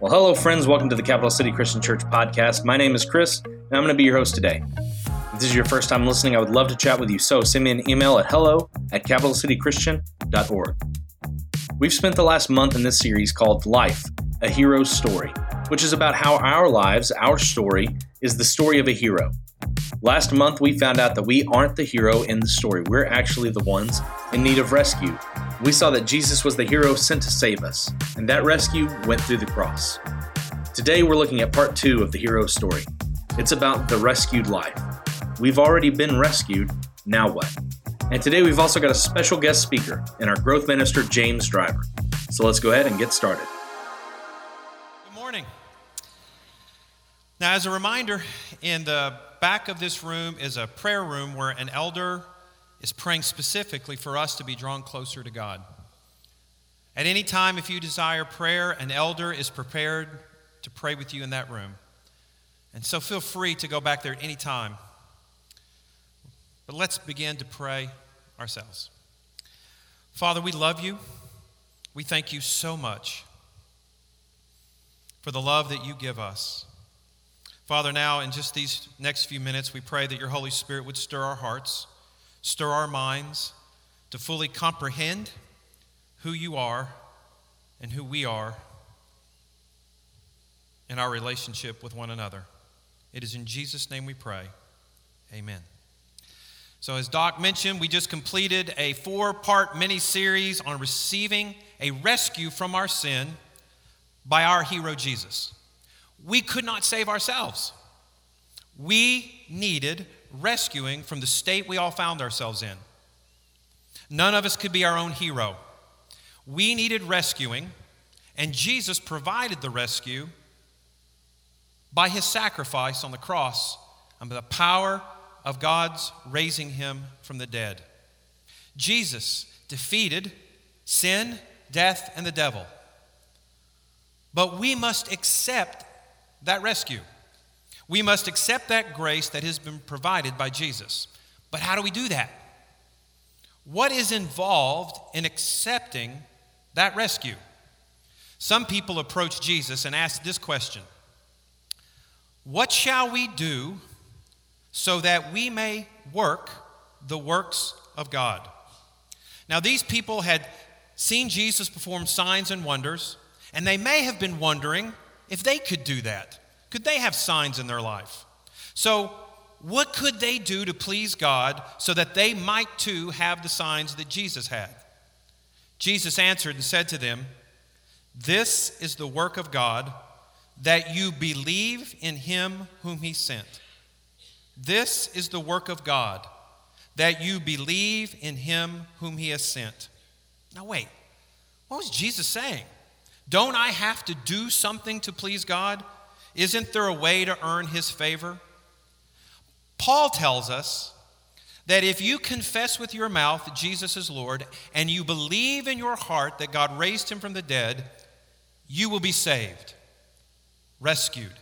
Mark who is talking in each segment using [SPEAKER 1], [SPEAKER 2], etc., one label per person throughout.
[SPEAKER 1] Well, hello, friends. Welcome to the Capital City Christian Church podcast. My name is Chris, and I'm going to be your host today. If this is your first time listening, I would love to chat with you. So send me an email at hello at capitalcitychristian.org. We've spent the last month in this series called Life, a Hero's Story, which is about how our lives, our story, is the story of a hero. Last month, we found out that we aren't the hero in the story. We're actually the ones in need of rescue. We saw that Jesus was the hero sent to save us, and that rescue went through the cross. Today, we're looking at part two of the hero story. It's about the rescued life. We've already been rescued, now what? And today, we've also got a special guest speaker and our growth minister, James Driver. So let's go ahead and get started.
[SPEAKER 2] Good morning. Now, as a reminder, in the back of this room is a prayer room where an elder is praying specifically for us to be drawn closer to God. At any time, if you desire prayer, an elder is prepared to pray with you in that room. And so feel free to go back there at any time. But let's begin to pray ourselves. Father, we love you. We thank you so much for the love that you give us. Father, now in just these next few minutes, we pray that your Holy Spirit would stir our hearts, stir our minds to fully comprehend who you are and who we are in our relationship with one another. It is in Jesus' name we pray. Amen. So, as Doc mentioned, we just completed a four part mini series on receiving a rescue from our sin by our hero Jesus we could not save ourselves. We needed rescuing from the state we all found ourselves in. None of us could be our own hero. We needed rescuing, and Jesus provided the rescue by his sacrifice on the cross and by the power of God's raising him from the dead. Jesus defeated sin, death, and the devil. But we must accept that rescue. We must accept that grace that has been provided by Jesus. But how do we do that? What is involved in accepting that rescue? Some people approach Jesus and ask this question What shall we do so that we may work the works of God? Now, these people had seen Jesus perform signs and wonders, and they may have been wondering if they could do that? Could they have signs in their life? So, what could they do to please God so that they might too have the signs that Jesus had? Jesus answered and said to them, This is the work of God, that you believe in him whom he sent. This is the work of God, that you believe in him whom he has sent. Now, wait, what was Jesus saying? Don't I have to do something to please God? Isn't there a way to earn his favor? Paul tells us that if you confess with your mouth Jesus is Lord and you believe in your heart that God raised him from the dead, you will be saved, rescued.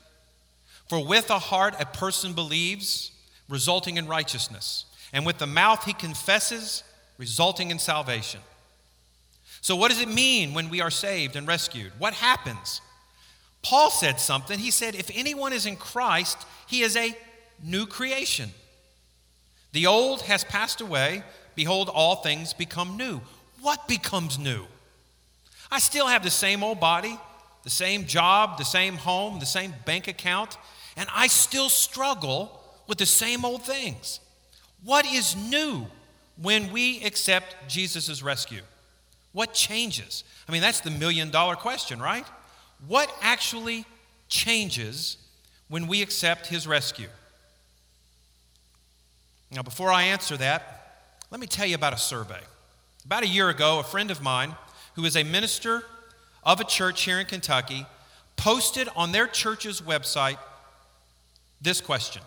[SPEAKER 2] For with the heart a person believes, resulting in righteousness, and with the mouth he confesses, resulting in salvation. So, what does it mean when we are saved and rescued? What happens? Paul said something. He said, If anyone is in Christ, he is a new creation. The old has passed away. Behold, all things become new. What becomes new? I still have the same old body, the same job, the same home, the same bank account, and I still struggle with the same old things. What is new when we accept Jesus' rescue? What changes? I mean, that's the million dollar question, right? What actually changes when we accept his rescue? Now, before I answer that, let me tell you about a survey. About a year ago, a friend of mine who is a minister of a church here in Kentucky posted on their church's website this question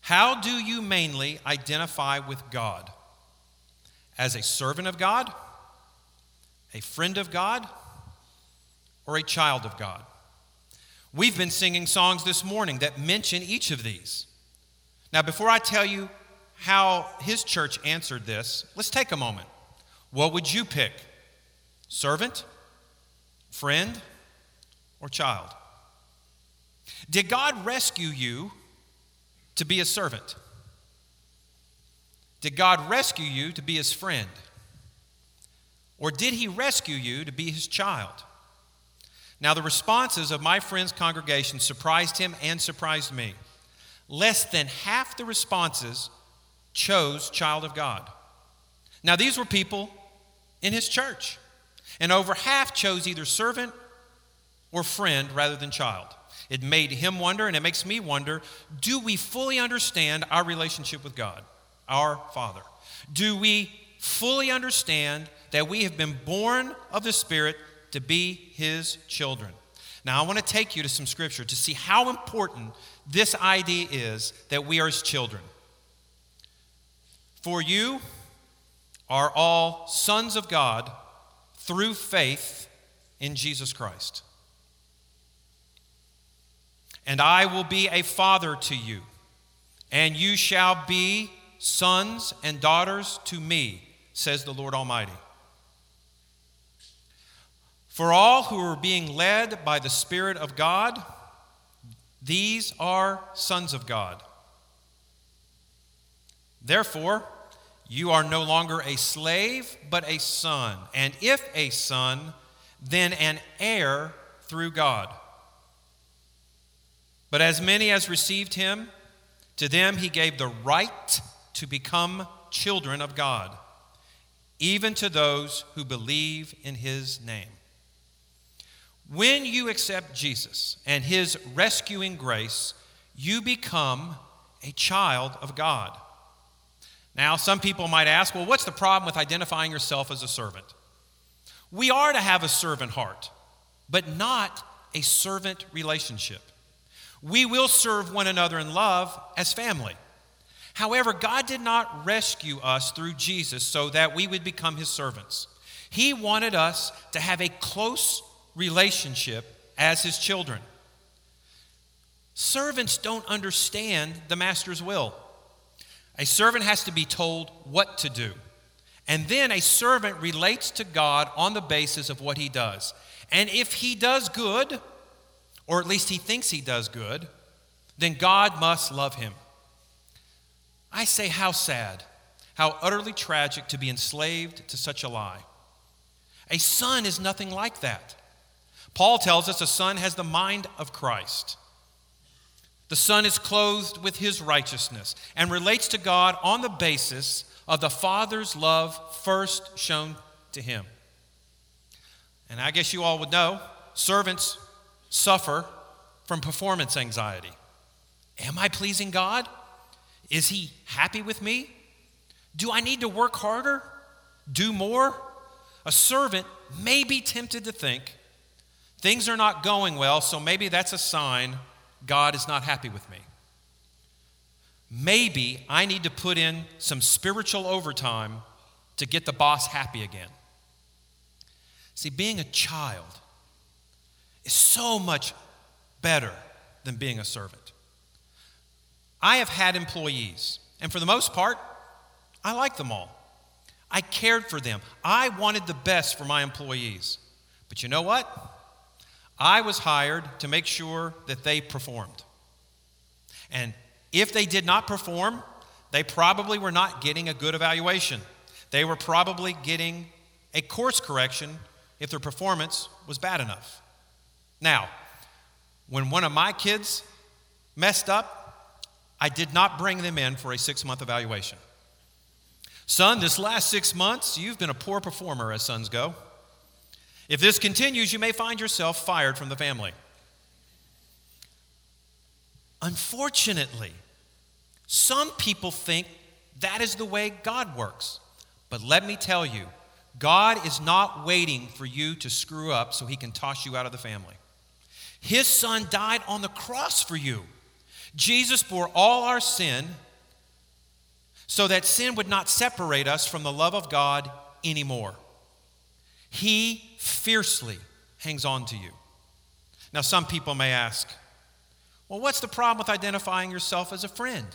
[SPEAKER 2] How do you mainly identify with God? as a servant of God, a friend of God, or a child of God? We've been singing songs this morning that mention each of these. Now, before I tell you how his church answered this, let's take a moment. What would you pick? Servant, friend, or child? Did God rescue you to be a servant? Did God rescue you to be his friend? Or did he rescue you to be his child? Now, the responses of my friend's congregation surprised him and surprised me. Less than half the responses chose child of God. Now, these were people in his church, and over half chose either servant or friend rather than child. It made him wonder, and it makes me wonder do we fully understand our relationship with God, our Father? Do we fully understand that we have been born of the Spirit to be His children? Now, I want to take you to some scripture to see how important this idea is that we are His children. For you are all sons of God through faith in Jesus Christ. And I will be a father to you, and you shall be sons and daughters to me, says the Lord Almighty. For all who are being led by the Spirit of God, these are sons of God. Therefore, you are no longer a slave, but a son. And if a son, then an heir through God. But as many as received him, to them he gave the right to become children of God, even to those who believe in his name. When you accept Jesus and his rescuing grace, you become a child of God. Now, some people might ask, well, what's the problem with identifying yourself as a servant? We are to have a servant heart, but not a servant relationship. We will serve one another in love as family. However, God did not rescue us through Jesus so that we would become his servants. He wanted us to have a close relationship as his children. Servants don't understand the master's will. A servant has to be told what to do. And then a servant relates to God on the basis of what he does. And if he does good, or at least he thinks he does good, then God must love him. I say, how sad, how utterly tragic to be enslaved to such a lie. A son is nothing like that. Paul tells us a son has the mind of Christ. The son is clothed with his righteousness and relates to God on the basis of the father's love first shown to him. And I guess you all would know servants suffer from performance anxiety. Am I pleasing God? Is He happy with me? Do I need to work harder? Do more? A servant may be tempted to think things are not going well, so maybe that's a sign God is not happy with me. Maybe I need to put in some spiritual overtime to get the boss happy again. See, being a child is so much better than being a servant. I have had employees, and for the most part, I like them all. I cared for them. I wanted the best for my employees. But you know what? I was hired to make sure that they performed. And if they did not perform, they probably were not getting a good evaluation. They were probably getting a course correction if their performance was bad enough. Now, when one of my kids messed up, I did not bring them in for a six month evaluation. Son, this last six months, you've been a poor performer as sons go. If this continues, you may find yourself fired from the family. Unfortunately, some people think that is the way God works. But let me tell you, God is not waiting for you to screw up so he can toss you out of the family. His son died on the cross for you. Jesus bore all our sin so that sin would not separate us from the love of God anymore. He fiercely hangs on to you. Now, some people may ask, well, what's the problem with identifying yourself as a friend?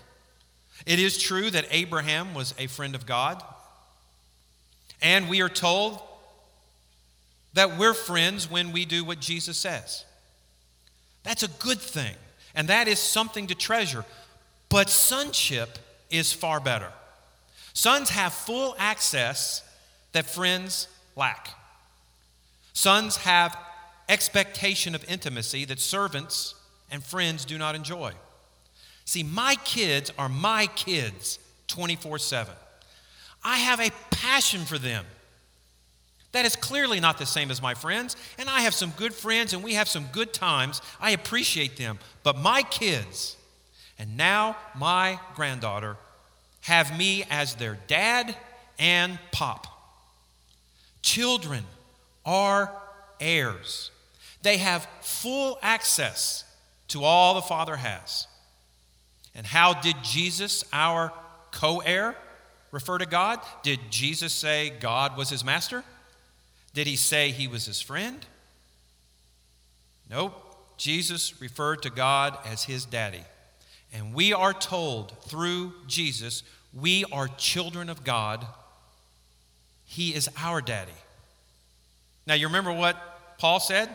[SPEAKER 2] It is true that Abraham was a friend of God, and we are told that we're friends when we do what Jesus says. That's a good thing, and that is something to treasure. But sonship is far better. Sons have full access that friends lack. Sons have expectation of intimacy that servants and friends do not enjoy. See, my kids are my kids 24 7. I have a passion for them. That is clearly not the same as my friends, and I have some good friends and we have some good times. I appreciate them. But my kids, and now my granddaughter, have me as their dad and pop. Children are heirs, they have full access to all the Father has. And how did Jesus, our co heir, refer to God? Did Jesus say God was his master? Did he say he was his friend? Nope. Jesus referred to God as his daddy. And we are told through Jesus, we are children of God. He is our daddy. Now, you remember what Paul said?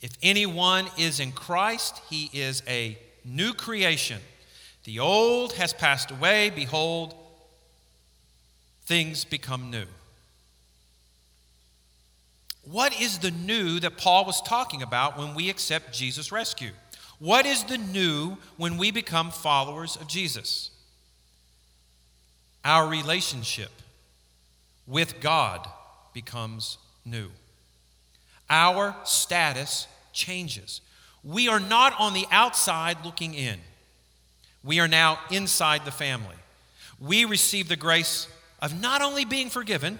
[SPEAKER 2] If anyone is in Christ, he is a new creation. The old has passed away. Behold, things become new. What is the new that Paul was talking about when we accept Jesus' rescue? What is the new when we become followers of Jesus? Our relationship with God becomes new. Our status changes. We are not on the outside looking in. We are now inside the family. We receive the grace of not only being forgiven,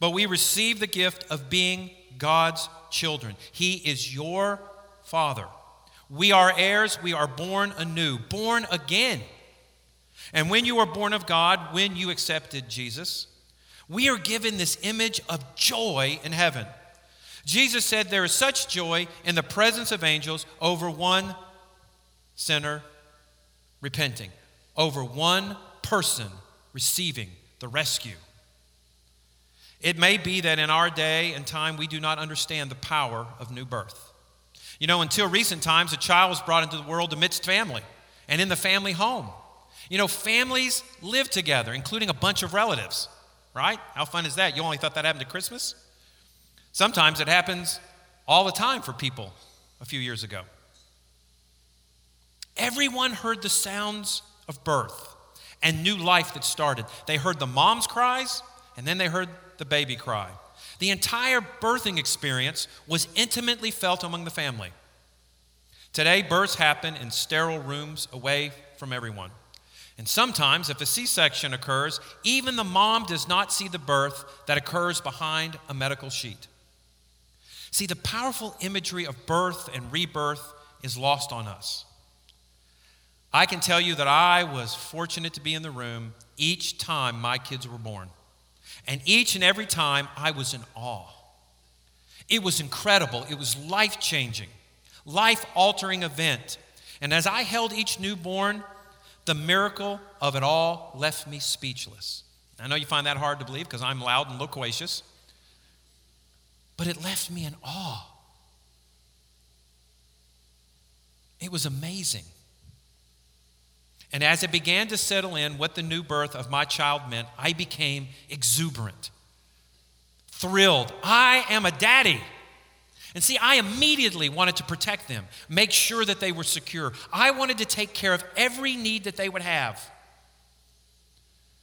[SPEAKER 2] but we receive the gift of being God's children. He is your Father. We are heirs, we are born anew, born again. And when you are born of God, when you accepted Jesus, we are given this image of joy in heaven. Jesus said there is such joy in the presence of angels over one sinner repenting, over one person receiving the rescue. It may be that in our day and time we do not understand the power of new birth. You know, until recent times, a child was brought into the world amidst family and in the family home. You know, families live together, including a bunch of relatives, right? How fun is that? You only thought that happened at Christmas? Sometimes it happens all the time for people a few years ago. Everyone heard the sounds of birth and new life that started. They heard the mom's cries, and then they heard the baby cry. The entire birthing experience was intimately felt among the family. Today, births happen in sterile rooms away from everyone. And sometimes, if a C section occurs, even the mom does not see the birth that occurs behind a medical sheet. See, the powerful imagery of birth and rebirth is lost on us. I can tell you that I was fortunate to be in the room each time my kids were born. And each and every time I was in awe. It was incredible, it was life changing, life altering event. And as I held each newborn, the miracle of it all left me speechless. I know you find that hard to believe because I'm loud and loquacious, but it left me in awe. It was amazing. And as it began to settle in what the new birth of my child meant, I became exuberant, thrilled. I am a daddy. And see, I immediately wanted to protect them, make sure that they were secure. I wanted to take care of every need that they would have.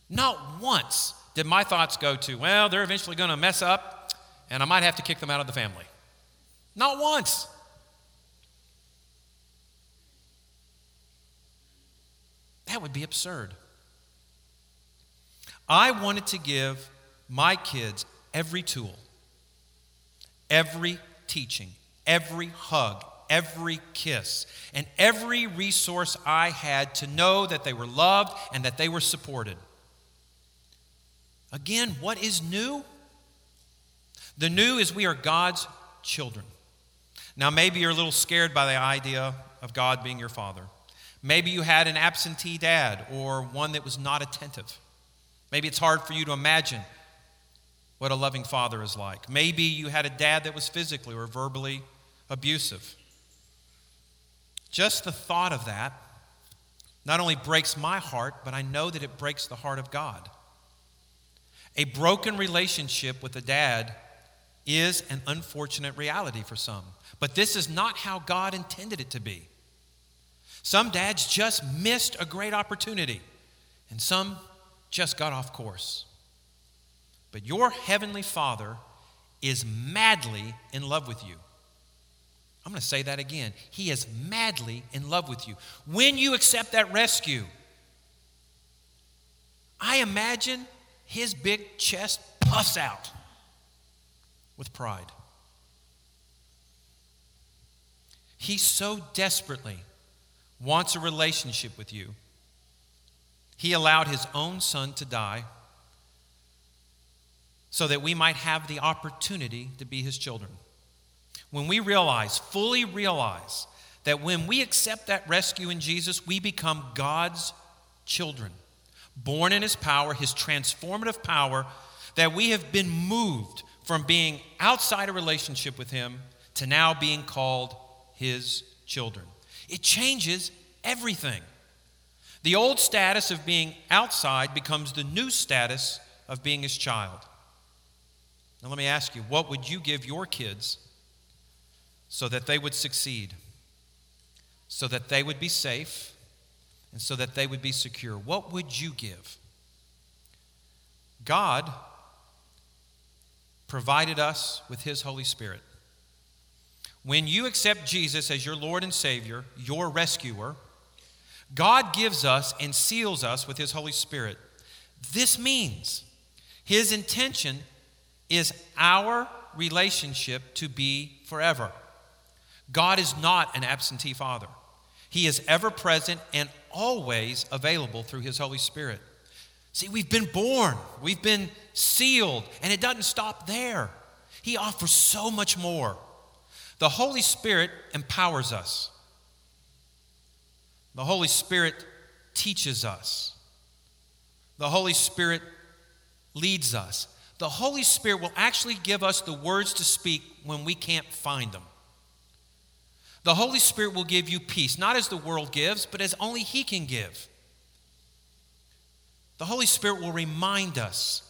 [SPEAKER 2] Not once did my thoughts go to, well, they're eventually going to mess up and I might have to kick them out of the family. Not once. That would be absurd. I wanted to give my kids every tool, every teaching, every hug, every kiss, and every resource I had to know that they were loved and that they were supported. Again, what is new? The new is we are God's children. Now, maybe you're a little scared by the idea of God being your father. Maybe you had an absentee dad or one that was not attentive. Maybe it's hard for you to imagine what a loving father is like. Maybe you had a dad that was physically or verbally abusive. Just the thought of that not only breaks my heart, but I know that it breaks the heart of God. A broken relationship with a dad is an unfortunate reality for some, but this is not how God intended it to be. Some dads just missed a great opportunity, and some just got off course. But your heavenly Father is madly in love with you. I'm going to say that again. He is madly in love with you. When you accept that rescue, I imagine his big chest puffs out with pride. He so desperately wants a relationship with you. He allowed his own son to die so that we might have the opportunity to be his children when we realize, fully realize, that when we accept that rescue in Jesus, we become God's children, born in His power, His transformative power, that we have been moved from being outside a relationship with Him to now being called His children. It changes everything. The old status of being outside becomes the new status of being His child. Now, let me ask you what would you give your kids so that they would succeed, so that they would be safe, and so that they would be secure. What would you give? God provided us with His Holy Spirit. When you accept Jesus as your Lord and Savior, your rescuer, God gives us and seals us with His Holy Spirit. This means His intention is our relationship to be forever. God is not an absentee father. He is ever present and always available through His Holy Spirit. See, we've been born, we've been sealed, and it doesn't stop there. He offers so much more. The Holy Spirit empowers us, the Holy Spirit teaches us, the Holy Spirit leads us. The Holy Spirit will actually give us the words to speak when we can't find them. The Holy Spirit will give you peace, not as the world gives, but as only He can give. The Holy Spirit will remind us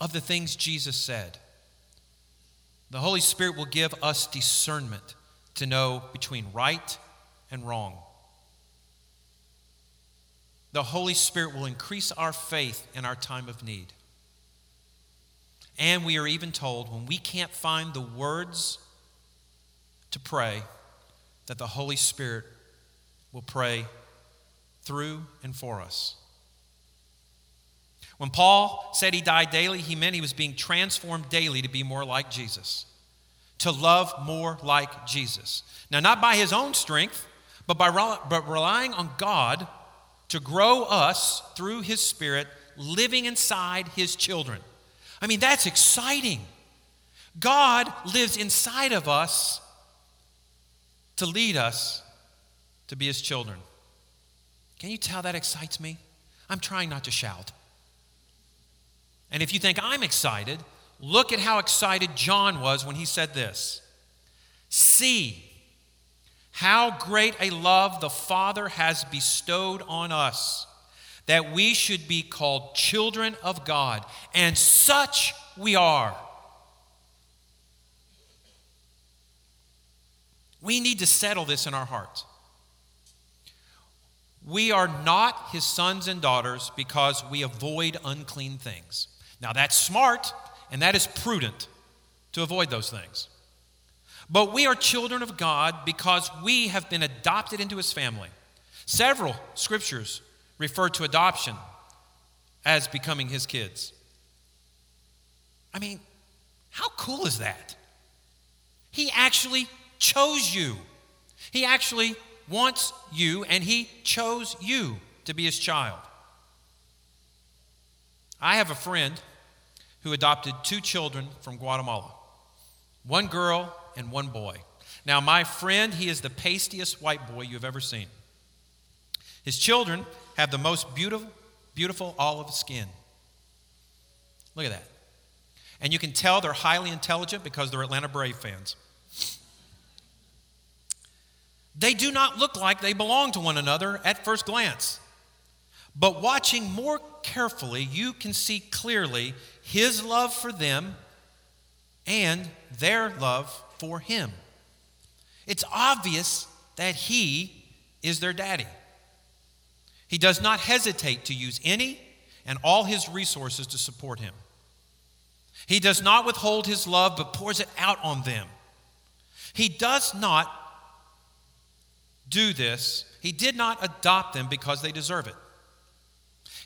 [SPEAKER 2] of the things Jesus said. The Holy Spirit will give us discernment to know between right and wrong. The Holy Spirit will increase our faith in our time of need. And we are even told when we can't find the words to pray, that the Holy Spirit will pray through and for us. When Paul said he died daily, he meant he was being transformed daily to be more like Jesus, to love more like Jesus. Now, not by his own strength, but by but relying on God to grow us through his Spirit, living inside his children. I mean, that's exciting. God lives inside of us to lead us to be his children. Can you tell that excites me? I'm trying not to shout. And if you think I'm excited, look at how excited John was when he said this See how great a love the Father has bestowed on us, that we should be called children of God, and such we are. We need to settle this in our hearts. We are not his sons and daughters because we avoid unclean things. Now, that's smart and that is prudent to avoid those things. But we are children of God because we have been adopted into his family. Several scriptures refer to adoption as becoming his kids. I mean, how cool is that? He actually chose you. He actually wants you, and He chose you to be His child. I have a friend who adopted two children from Guatemala one girl and one boy. Now, my friend, he is the pastiest white boy you've ever seen. His children have the most beautiful, beautiful olive skin. Look at that. And you can tell they're highly intelligent because they're Atlanta Brave fans. They do not look like they belong to one another at first glance. But watching more carefully, you can see clearly his love for them and their love for him. It's obvious that he is their daddy. He does not hesitate to use any and all his resources to support him. He does not withhold his love, but pours it out on them. He does not do this. He did not adopt them because they deserve it.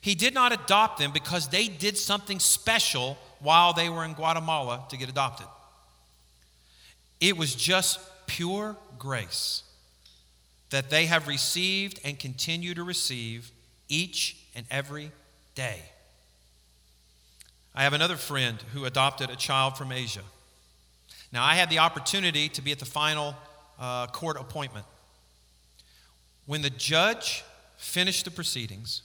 [SPEAKER 2] He did not adopt them because they did something special while they were in Guatemala to get adopted. It was just pure grace that they have received and continue to receive each and every day. I have another friend who adopted a child from Asia. Now, I had the opportunity to be at the final uh, court appointment. When the judge finished the proceedings,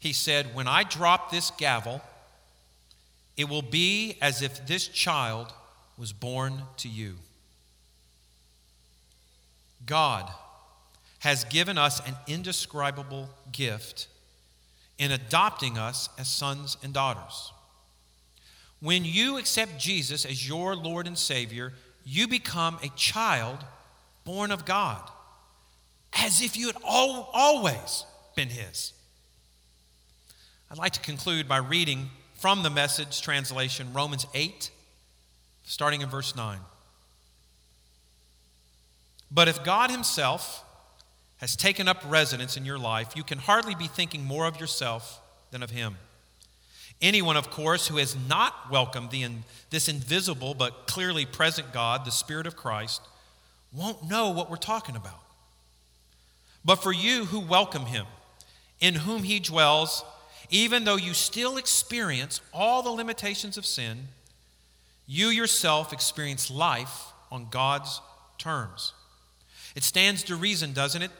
[SPEAKER 2] he said, When I drop this gavel, it will be as if this child was born to you. God has given us an indescribable gift in adopting us as sons and daughters. When you accept Jesus as your Lord and Savior, you become a child born of God, as if you had all, always been His. I'd like to conclude by reading from the message translation, Romans 8, starting in verse 9. But if God Himself has taken up residence in your life, you can hardly be thinking more of yourself than of Him. Anyone, of course, who has not welcomed the, this invisible but clearly present God, the Spirit of Christ, won't know what we're talking about. But for you who welcome Him, in whom He dwells, even though you still experience all the limitations of sin, you yourself experience life on God's terms. It stands to reason, doesn't it?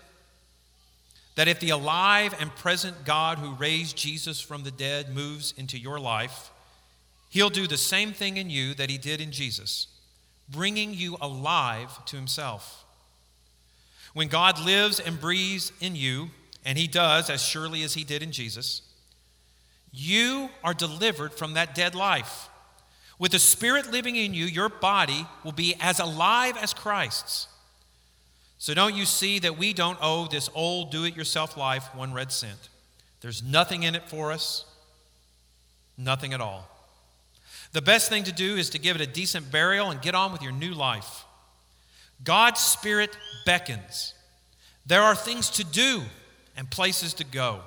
[SPEAKER 2] That if the alive and present God who raised Jesus from the dead moves into your life, he'll do the same thing in you that he did in Jesus, bringing you alive to himself. When God lives and breathes in you, and he does as surely as he did in Jesus, you are delivered from that dead life. With the Spirit living in you, your body will be as alive as Christ's. So don't you see that we don't owe this old do it yourself life one red cent? There's nothing in it for us, nothing at all. The best thing to do is to give it a decent burial and get on with your new life. God's Spirit beckons. There are things to do and places to go.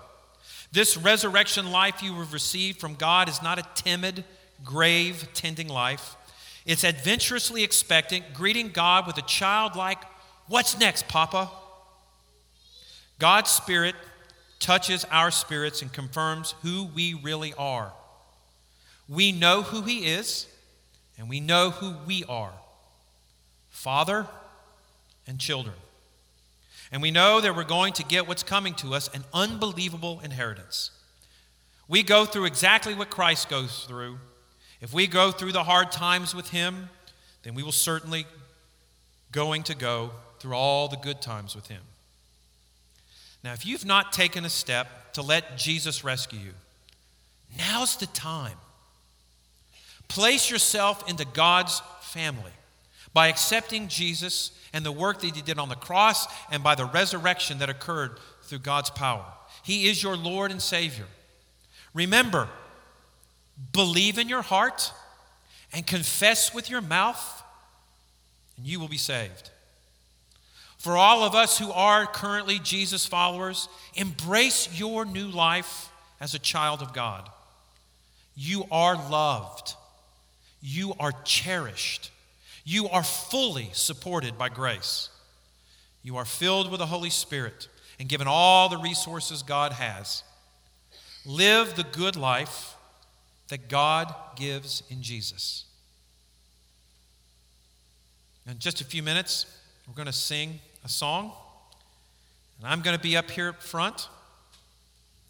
[SPEAKER 2] This resurrection life you have received from God is not a timid, grave tending life. It's adventurously expectant, greeting God with a childlike What's next, Papa? God's Spirit touches our spirits and confirms who we really are. We know who He is, and we know who we are Father and children. And we know that we're going to get what's coming to us an unbelievable inheritance. We go through exactly what Christ goes through. If we go through the hard times with Him, then we will certainly going to go through all the good times with Him. Now, if you've not taken a step to let Jesus rescue you, now's the time. Place yourself into God's family by accepting Jesus and the work that He did on the cross and by the resurrection that occurred through God's power. He is your Lord and Savior. Remember, believe in your heart and confess with your mouth, and you will be saved. For all of us who are currently Jesus followers, embrace your new life as a child of God. You are loved, you are cherished, you are fully supported by grace. You are filled with the Holy Spirit and given all the resources God has. Live the good life that God gives in Jesus. In just a few minutes, we're going to sing a song, and I'm going to be up here up front.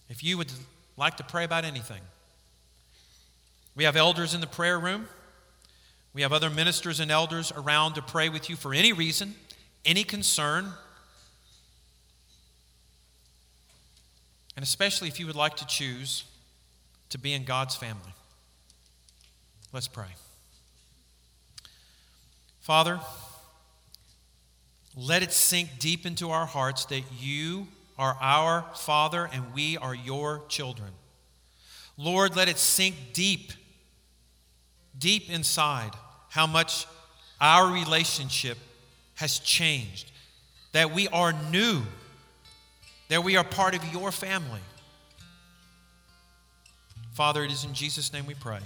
[SPEAKER 2] If you would like to pray about anything, we have elders in the prayer room. We have other ministers and elders around to pray with you for any reason, any concern, and especially if you would like to choose to be in God's family. Let's pray. Father, let it sink deep into our hearts that you are our Father and we are your children. Lord, let it sink deep, deep inside how much our relationship has changed, that we are new, that we are part of your family. Father, it is in Jesus' name we pray.